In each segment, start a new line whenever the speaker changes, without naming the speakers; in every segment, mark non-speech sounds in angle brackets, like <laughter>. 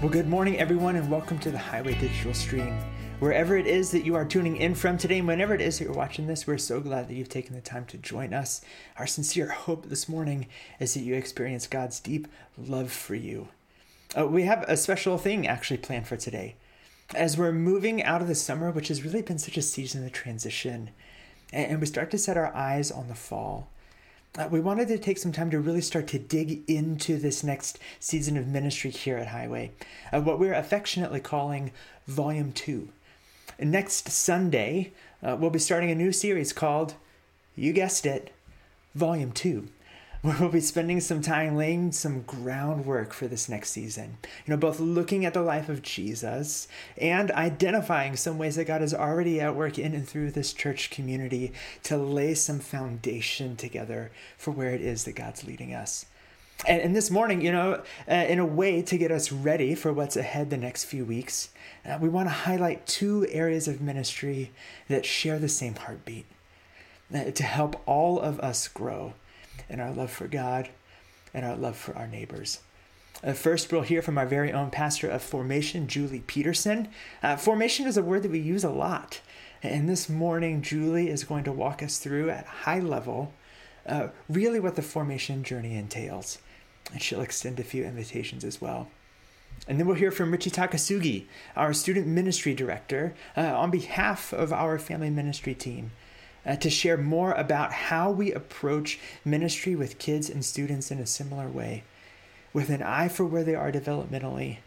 Well, good morning, everyone, and welcome to the Highway Digital Stream. Wherever it is that you are tuning in from today, and whenever it is that you're watching this, we're so glad that you've taken the time to join us. Our sincere hope this morning is that you experience God's deep love for you. Uh, we have a special thing actually planned for today. As we're moving out of the summer, which has really been such a season of transition, and, and we start to set our eyes on the fall uh, we wanted to take some time to really start to dig into this next season of ministry here at Highway, uh, what we're affectionately calling Volume 2. next Sunday, uh, we'll be starting a new series called, you guessed it, Volume 2 we'll be spending some time laying some groundwork for this next season. You know, both looking at the life of Jesus and identifying some ways that God is already at work in and through this church community to lay some foundation together for where it is that God's leading us. And, and this morning, you know, uh, in a way to get us ready for what's ahead the next few weeks, uh, we want to highlight two areas of ministry that share the same heartbeat uh, to help all of us grow and our love for God and our love for our neighbors. Uh, first, we'll hear from our very own pastor of formation, Julie Peterson. Uh, formation is a word that we use a lot. And this morning, Julie is going to walk us through at high level uh, really what the formation journey entails. And she'll extend a few invitations as well. And then we'll hear from Richie Takasugi, our student ministry director, uh, on behalf of our family ministry team uh, to share more about how we approach ministry with kids and students in a similar way, with an eye for where they are developmentally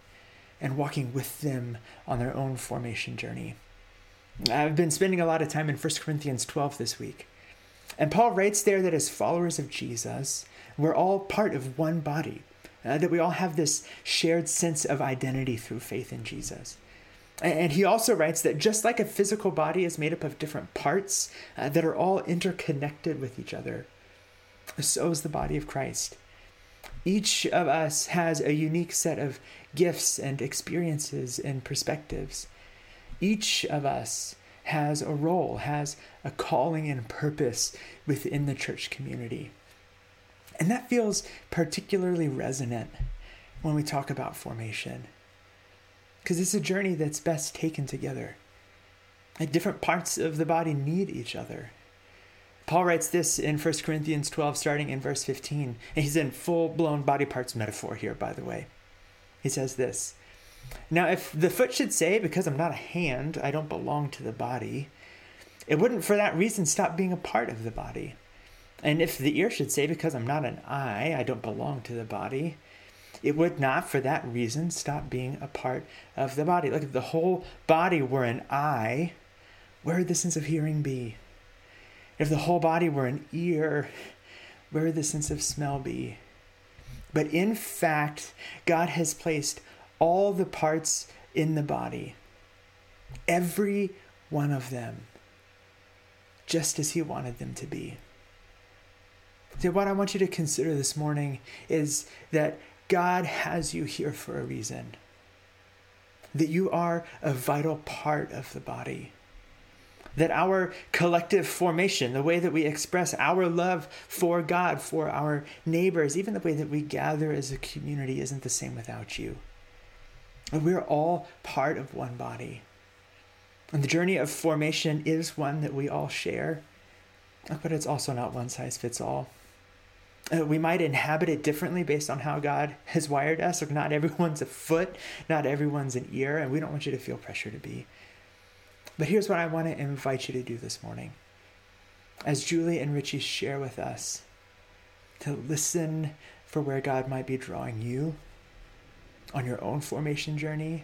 and walking with them on their own formation journey. I've been spending a lot of time in 1 Corinthians 12 this week. And Paul writes there that as followers of Jesus, we're all part of one body, uh, that we all have this shared sense of identity through faith in Jesus. And he also writes that just like a physical body is made up of different parts uh, that are all interconnected with each other, so is the body of Christ. Each of us has a unique set of gifts and experiences and perspectives. Each of us has a role, has a calling and purpose within the church community. And that feels particularly resonant when we talk about formation because it's a journey that's best taken together. Like different parts of the body need each other. Paul writes this in 1 Corinthians 12, starting in verse 15. And he's in full blown body parts metaphor here, by the way. He says this Now, if the foot should say, Because I'm not a hand, I don't belong to the body, it wouldn't for that reason stop being a part of the body. And if the ear should say, Because I'm not an eye, I don't belong to the body, it would not, for that reason, stop being a part of the body. Look, if the whole body were an eye, where would the sense of hearing be? If the whole body were an ear, where would the sense of smell be? But in fact, God has placed all the parts in the body, every one of them, just as He wanted them to be. So, what I want you to consider this morning is that God has you here for a reason. That you are a vital part of the body. That our collective formation, the way that we express our love for God, for our neighbors, even the way that we gather as a community isn't the same without you. And We're all part of one body. And the journey of formation is one that we all share, but it's also not one size fits all uh, we might inhabit it differently based on how God has wired us. Like not everyone's a foot, not everyone's an ear, and we don't want you to feel pressure to be. But here's what I want to invite you to do this morning. As Julie and Richie share with us, to listen for where God might be drawing you on your own formation journey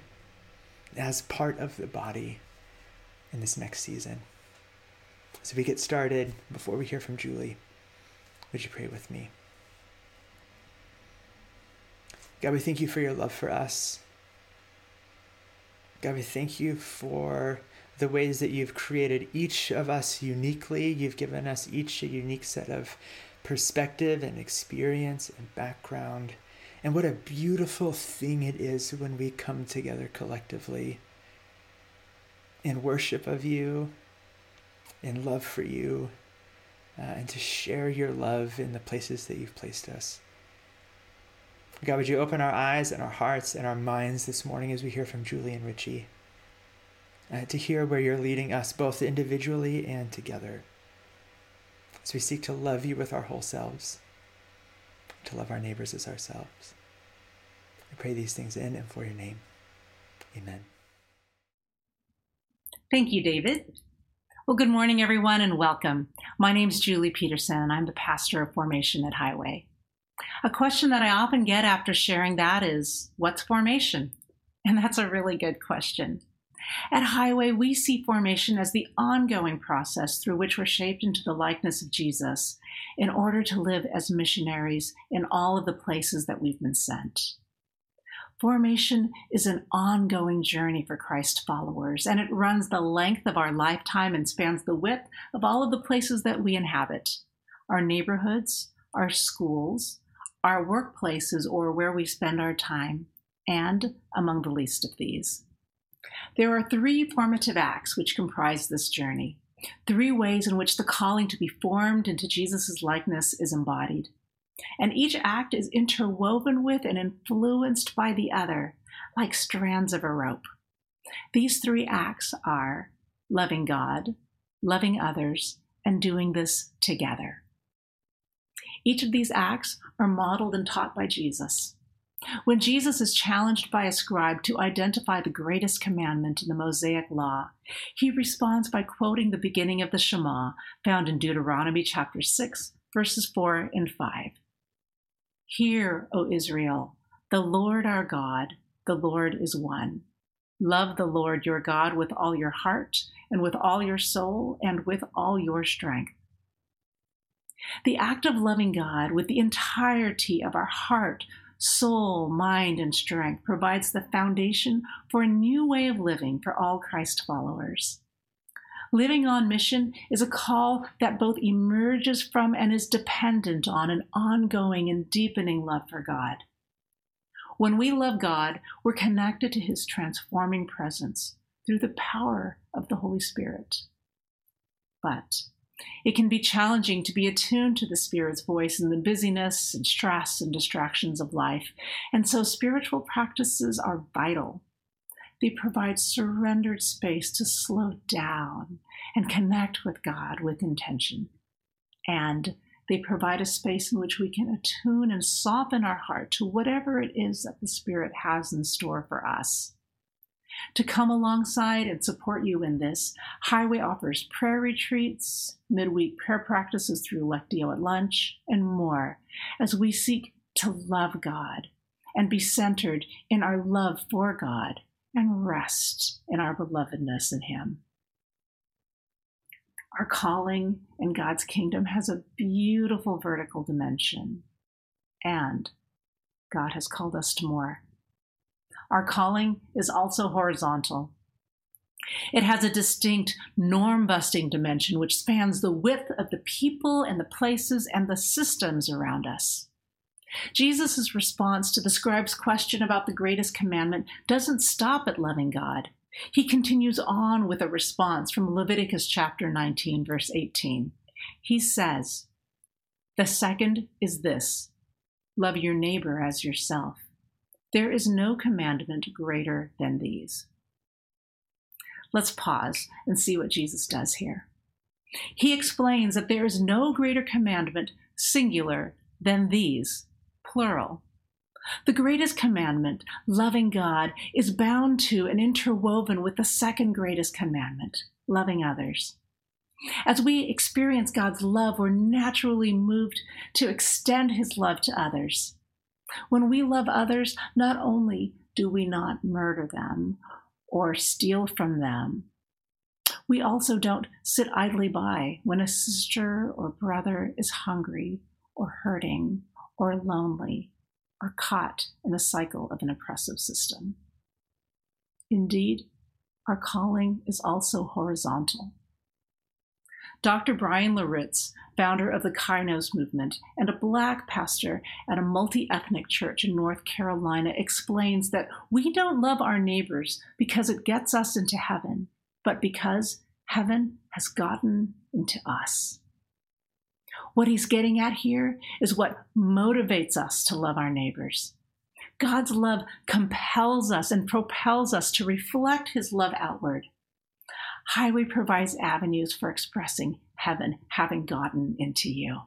as part of the body in this next season. So we get started before we hear from Julie. Would you pray with me? God, we thank you for your love for us. God, we thank you for the ways that you've created each of us uniquely. You've given us each a unique set of perspective and experience and background. And what a beautiful thing it is when we come together collectively in worship of you, in love for you, uh, and to share your love in the places that you've placed us. God, would you open our eyes and our hearts and our minds this morning as we hear from Julie and Richie? Uh, to hear where you're leading us both individually and together as we seek to love you with our whole selves, to love our neighbors as ourselves. I pray these things in and for your name. Amen.
Thank you, David. Well, good morning, everyone, and welcome. My name is Julie Peterson, and I'm the pastor of formation at Highway. A question that I often get after sharing that is what's formation? And that's a really good question. At Highway, we see formation as the ongoing process through which we're shaped into the likeness of Jesus in order to live as missionaries in all of the places that we've been sent. Formation is an ongoing journey for Christ followers, and it runs the length of our lifetime and spans the width of all of the places that we inhabit our neighborhoods, our schools, our workplaces, or where we spend our time, and among the least of these. There are three formative acts which comprise this journey, three ways in which the calling to be formed into Jesus' likeness is embodied. And each act is interwoven with and influenced by the other, like strands of a rope. These three acts are loving God, loving others, and doing this together. Each of these acts are modeled and taught by Jesus. When Jesus is challenged by a scribe to identify the greatest commandment in the Mosaic Law, he responds by quoting the beginning of the Shema found in Deuteronomy chapter 6, verses 4 and 5. Hear, O Israel, the Lord our God, the Lord is one. Love the Lord your God with all your heart, and with all your soul, and with all your strength. The act of loving God with the entirety of our heart, soul, mind, and strength provides the foundation for a new way of living for all Christ followers. Living on mission is a call that both emerges from and is dependent on an ongoing and deepening love for God. When we love God, we're connected to his transforming presence through the power of the Holy Spirit. But it can be challenging to be attuned to the Spirit's voice in the busyness and stress and distractions of life, and so spiritual practices are vital they provide surrendered space to slow down and connect with God with intention. And they provide a space in which we can attune and soften our heart to whatever it is that the Spirit has in store for us. To come alongside and support you in this, Highway offers prayer retreats, midweek prayer practices through Lectio at lunch, and more as we seek to love God and be centered in our love for God and rest in our belovedness in Him. Our calling in God's kingdom has a beautiful vertical dimension, and God has called us to more. Our calling is also horizontal. It has a distinct norm busting dimension which spans the width of the people and the places and the systems around us. Jesus' response to the scribe's question about the greatest commandment doesn't stop at loving God. He continues on with a response from Leviticus chapter 19, verse 18. He says, The second is this love your neighbor as yourself. There is no commandment greater than these. Let's pause and see what Jesus does here. He explains that there is no greater commandment, singular, than these plural. The greatest commandment, loving God, is bound to and interwoven with the second greatest commandment, loving others. As we experience God's love, we're naturally moved to extend his love to others. When we love others, not only do we not murder them or steal from them, we also don't sit idly by when a sister or brother is hungry or hurting or lonely or caught in the cycle of an oppressive system. Indeed, our calling is also horizontal. Dr. Bryan Loritts, founder of the Kainos movement and a black pastor at a multi ethnic church in North Carolina, explains that we don't love our neighbors because it gets us into heaven, but because heaven has gotten into us. What he's getting at here is what motivates us to love our neighbors. God's love compels us and propels us to reflect his love outward. Highway provides avenues for expressing heaven having gotten into you.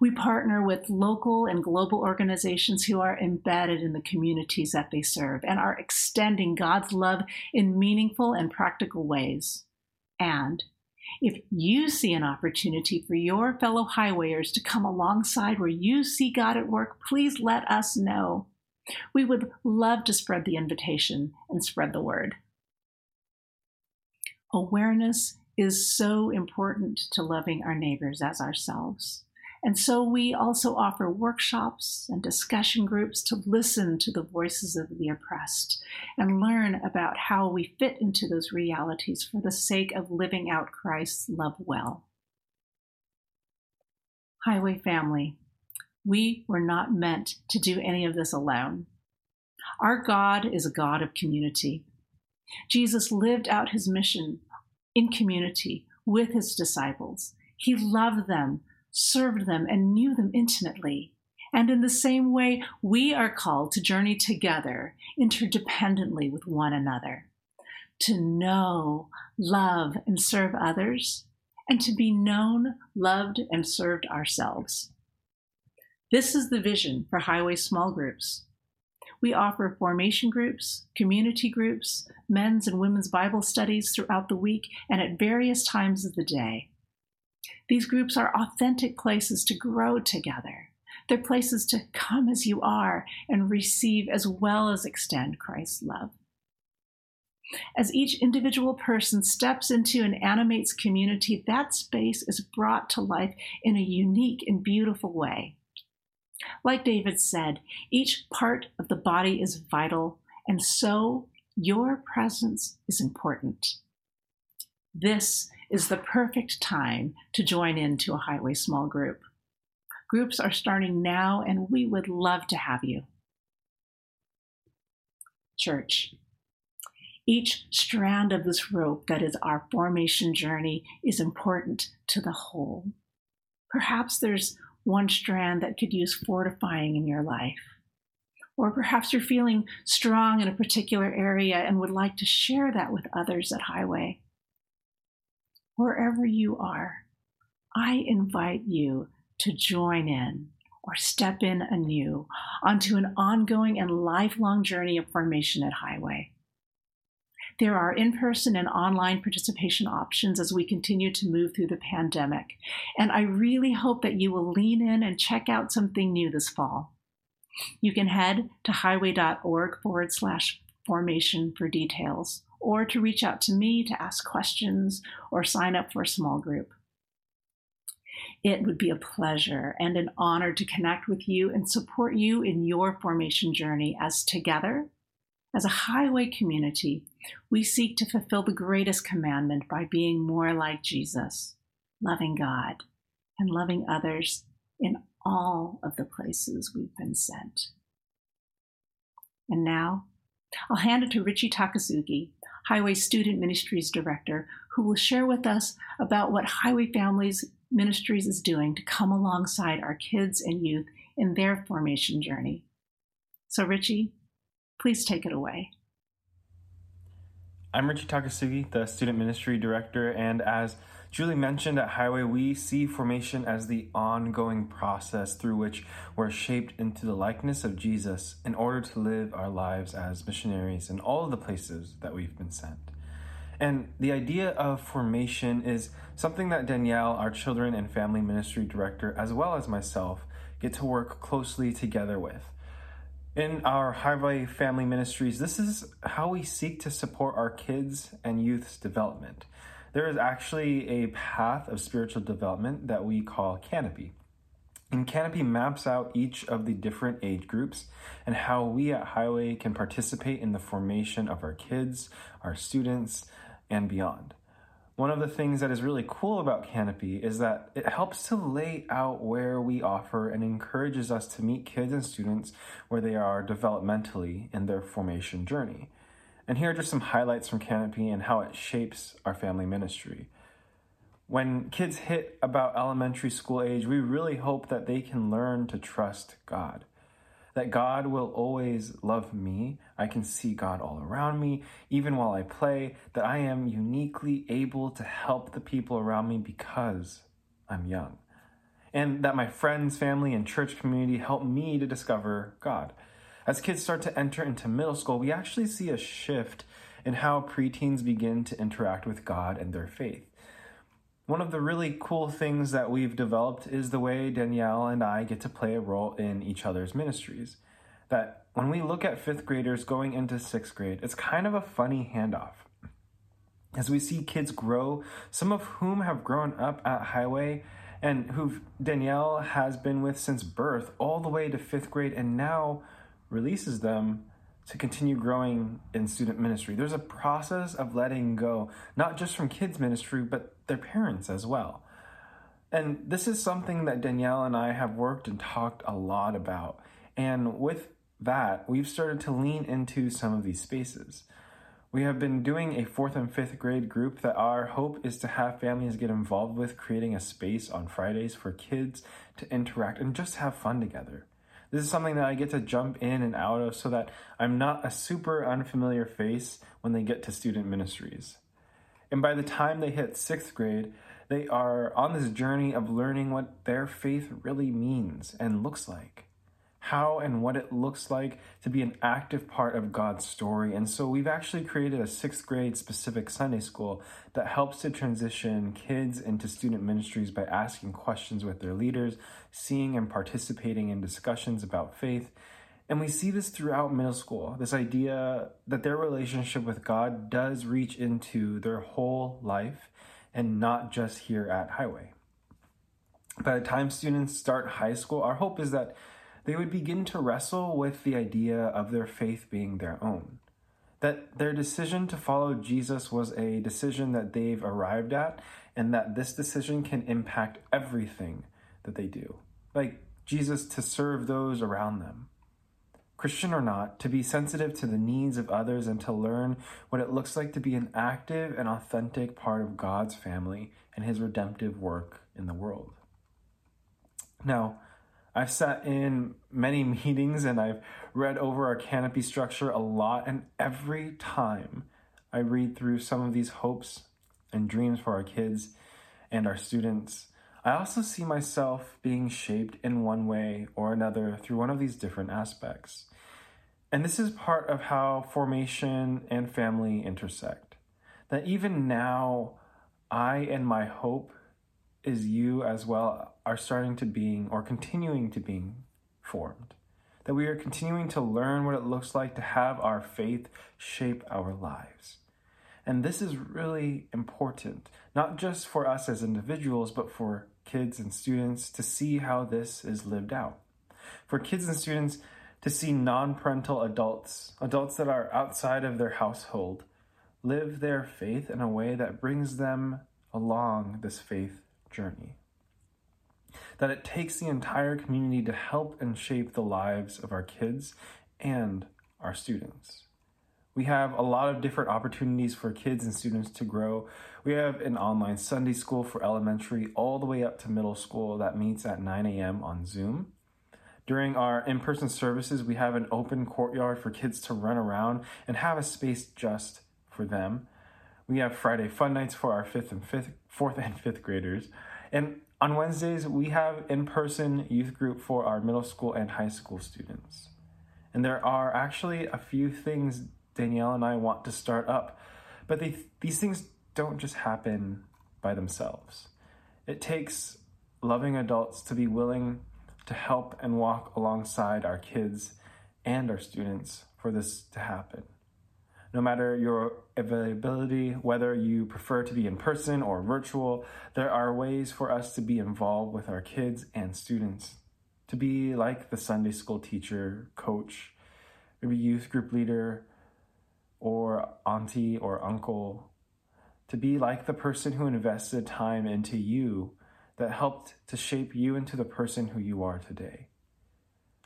We partner with local and global organizations who are embedded in the communities that they serve and are extending God's love in meaningful and practical ways. And if you see an opportunity for your fellow highwayers to come alongside where you see God at work, please let us know. We would love to spread the invitation and spread the word. Awareness is so important to loving our neighbors as ourselves. And so we also offer workshops and discussion groups to listen to the voices of the oppressed and learn about how we fit into those realities for the sake of living out Christ's love well. Highway family, we were not meant to do any of this alone. Our God is a God of community. Jesus lived out his mission in community with his disciples. He loved them served them, and knew them intimately. And in the same way, we are called to journey together, interdependently with one another, to know, love, and serve others, and to be known, loved, and served ourselves. This is the vision for Highway Small Groups. We offer formation groups, community groups, men's and women's Bible studies throughout the week and at various times of the day. These groups are authentic places to grow together. They're places to come as you are and receive as well as extend Christ's love. As each individual person steps into and animates community, that space is brought to life in a unique and beautiful way. Like David said, each part of the body is vital, and so your presence is important. This is the perfect time to join into a Highway small group. Groups are starting now, and we would love to have you. Church, each strand of this rope that is our formation journey is important to the whole. Perhaps there's one strand that could use fortifying in your life. Or perhaps you're feeling strong in a particular area and would like to share that with others at Highway wherever you are, I invite you to join in or step in anew onto an ongoing and lifelong journey of formation at Highway. There are in person and online participation options as we continue to move through the pandemic, and I really hope that you will lean in and check out something new this fall. You can head to highway.org forward slash formation for details or to reach out to me to ask questions or sign up for a small group. It would be a pleasure and an honor to connect with you and support you in your formation journey as together, as a highway community, we seek to fulfill the greatest commandment by being more like Jesus, loving God and loving others in all of the places we've been sent. And now, I'll hand it to Richie Takasugi, Highway Student Ministries Director, who will share with us about what Highway Families Ministries is doing to come alongside our kids and youth in their formation journey. So, Richie, please take it away.
I'm Richie Takasugi, the Student Ministry Director, and as Julie mentioned at Highway, we see formation as the ongoing process through which we're shaped into the likeness of Jesus in order to live our lives as missionaries in all of the places that we've been sent. And the idea of formation is something that Danielle, our children and family ministry director, as well as myself, get to work closely together with. In our Highway Family Ministries, this is how we seek to support our kids and youth's development there is actually a path of spiritual development that we call Canopy. And Canopy maps out each of the different age groups and how we at Highway can participate in the formation of our kids, our students, and beyond. One of the things that is really cool about Canopy is that it helps to lay out where we offer and encourages us to meet kids and students where they are developmentally in their formation journey. And here are just some highlights from Canopy and how it shapes our family ministry. When kids hit about elementary school age, we really hope that they can learn to trust God. that God will always love me. I can see God all around me, even while I play, that I am uniquely able to help the people around me because I'm young. And that my friends, family, and church community help me to discover God. As kids start to enter into middle school, we actually see a shift in how preteens begin to interact with God and their faith. One of the really cool things that we've developed is the way Danielle and I get to play a role in each other's ministries. That when we look at fifth graders going into sixth grade, it's kind of a funny handoff. As we see kids grow, some of whom have grown up at Highway and who Danielle has been with since birth, all the way to fifth grade, and now releases them to continue growing in student ministry. There's a process of letting go, not just from kids' ministry, but their parents as well. And this is something that Danielle and I have worked and talked a lot about. And with that, we've started to lean into some of these spaces. We have been doing a fourth and fifth grade group that our hope is to have families get involved with, creating a space on Fridays for kids to interact and just have fun together. This is something that I get to jump in and out of so that I'm not a super unfamiliar face when they get to student ministries. And by the time they hit sixth grade, they are on this journey of learning what their faith really means and looks like how and what it looks like to be an active part of God's story. And so we've actually created a sixth grade specific Sunday school that helps to transition kids into student ministries by asking questions with their leaders, seeing and participating in discussions about faith. And we see this throughout middle school this idea that their relationship with God does reach into their whole life and not just here at Highway. By the time students start high school, our hope is that they would begin to wrestle with the idea of their faith being their own. That their decision to follow Jesus was a decision that they've arrived at, and that this decision can impact everything that they do. Like Jesus to serve those around them. Christian or not, to be sensitive to the needs of others and to learn what it looks like to be an active and authentic part of God's family and his redemptive work in the world. Now, I've sat in many <laughs> meetings and I've read over our canopy structure a lot, and every time I read through some of these hopes and dreams for our kids and our students, I also see myself being shaped in one way or another through one of these different aspects. And this is part of how formation and family intersect. That even now, I and my hope is you as well are starting to being or continuing to being formed. That we are continuing to learn what it looks like to have our faith shape our lives. And this is really important, not just for us as individuals, but for kids and students to see how this is lived out. For kids and students to see non parental adults, adults that are outside of their household, live their faith in a way that brings them along this faith journey. That it takes the entire community to help and shape the lives of our kids and our students. We have a lot of different opportunities for kids and students to grow. We have an online Sunday school for elementary all the way up to middle school that meets at 9 a.m. on Zoom. During our in person services, we have an open courtyard for kids to run around and have a space just for them. We have Friday fun nights for our fifth and fifth, fourth <laughs> and fifth graders. And on Wednesdays, we have in person youth group for our middle school and high school students. And there are actually a few things Danielle and I want to start up, but they, these things don't just happen by themselves. It takes loving adults to be willing to help and walk alongside our kids and our students for this to happen no matter your availability, whether you prefer to be in person or virtual, there are ways for us to be involved with our kids and students. To be like the Sunday school teacher, coach, maybe youth group leader, or auntie or uncle. To be like the person who invested time into you that helped to shape you into the person who you are today.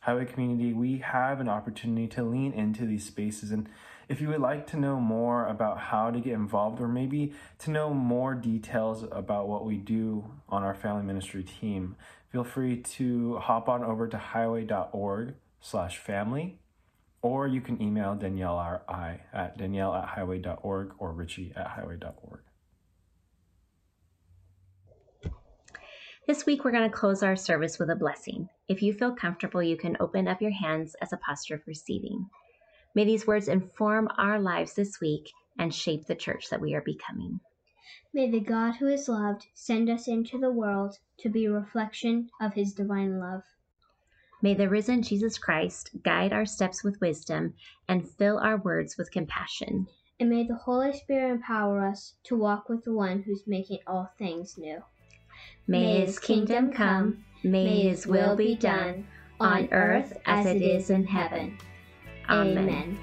Highway Community, we have an opportunity to lean into these spaces and if you would like to know more about how to get involved or maybe to know more details about what we do on our family ministry team, feel free to hop on over to highway.org slash family, or you can email Danielle or I at danielle at highway.org or richie at highway.org.
This week, we're going to close our service with a blessing. If you feel comfortable, you can open up your hands as a posture of receiving. May these words inform our lives this week and shape the church that we are becoming.
May the God who is loved send us into the world to be a reflection of his divine love.
May the risen Jesus Christ guide our steps with wisdom and fill our words with compassion.
And may the Holy Spirit empower us to walk with the one who's making all things new.
May his kingdom come, may his will be done, on earth as it is in heaven. Amen.
Amen.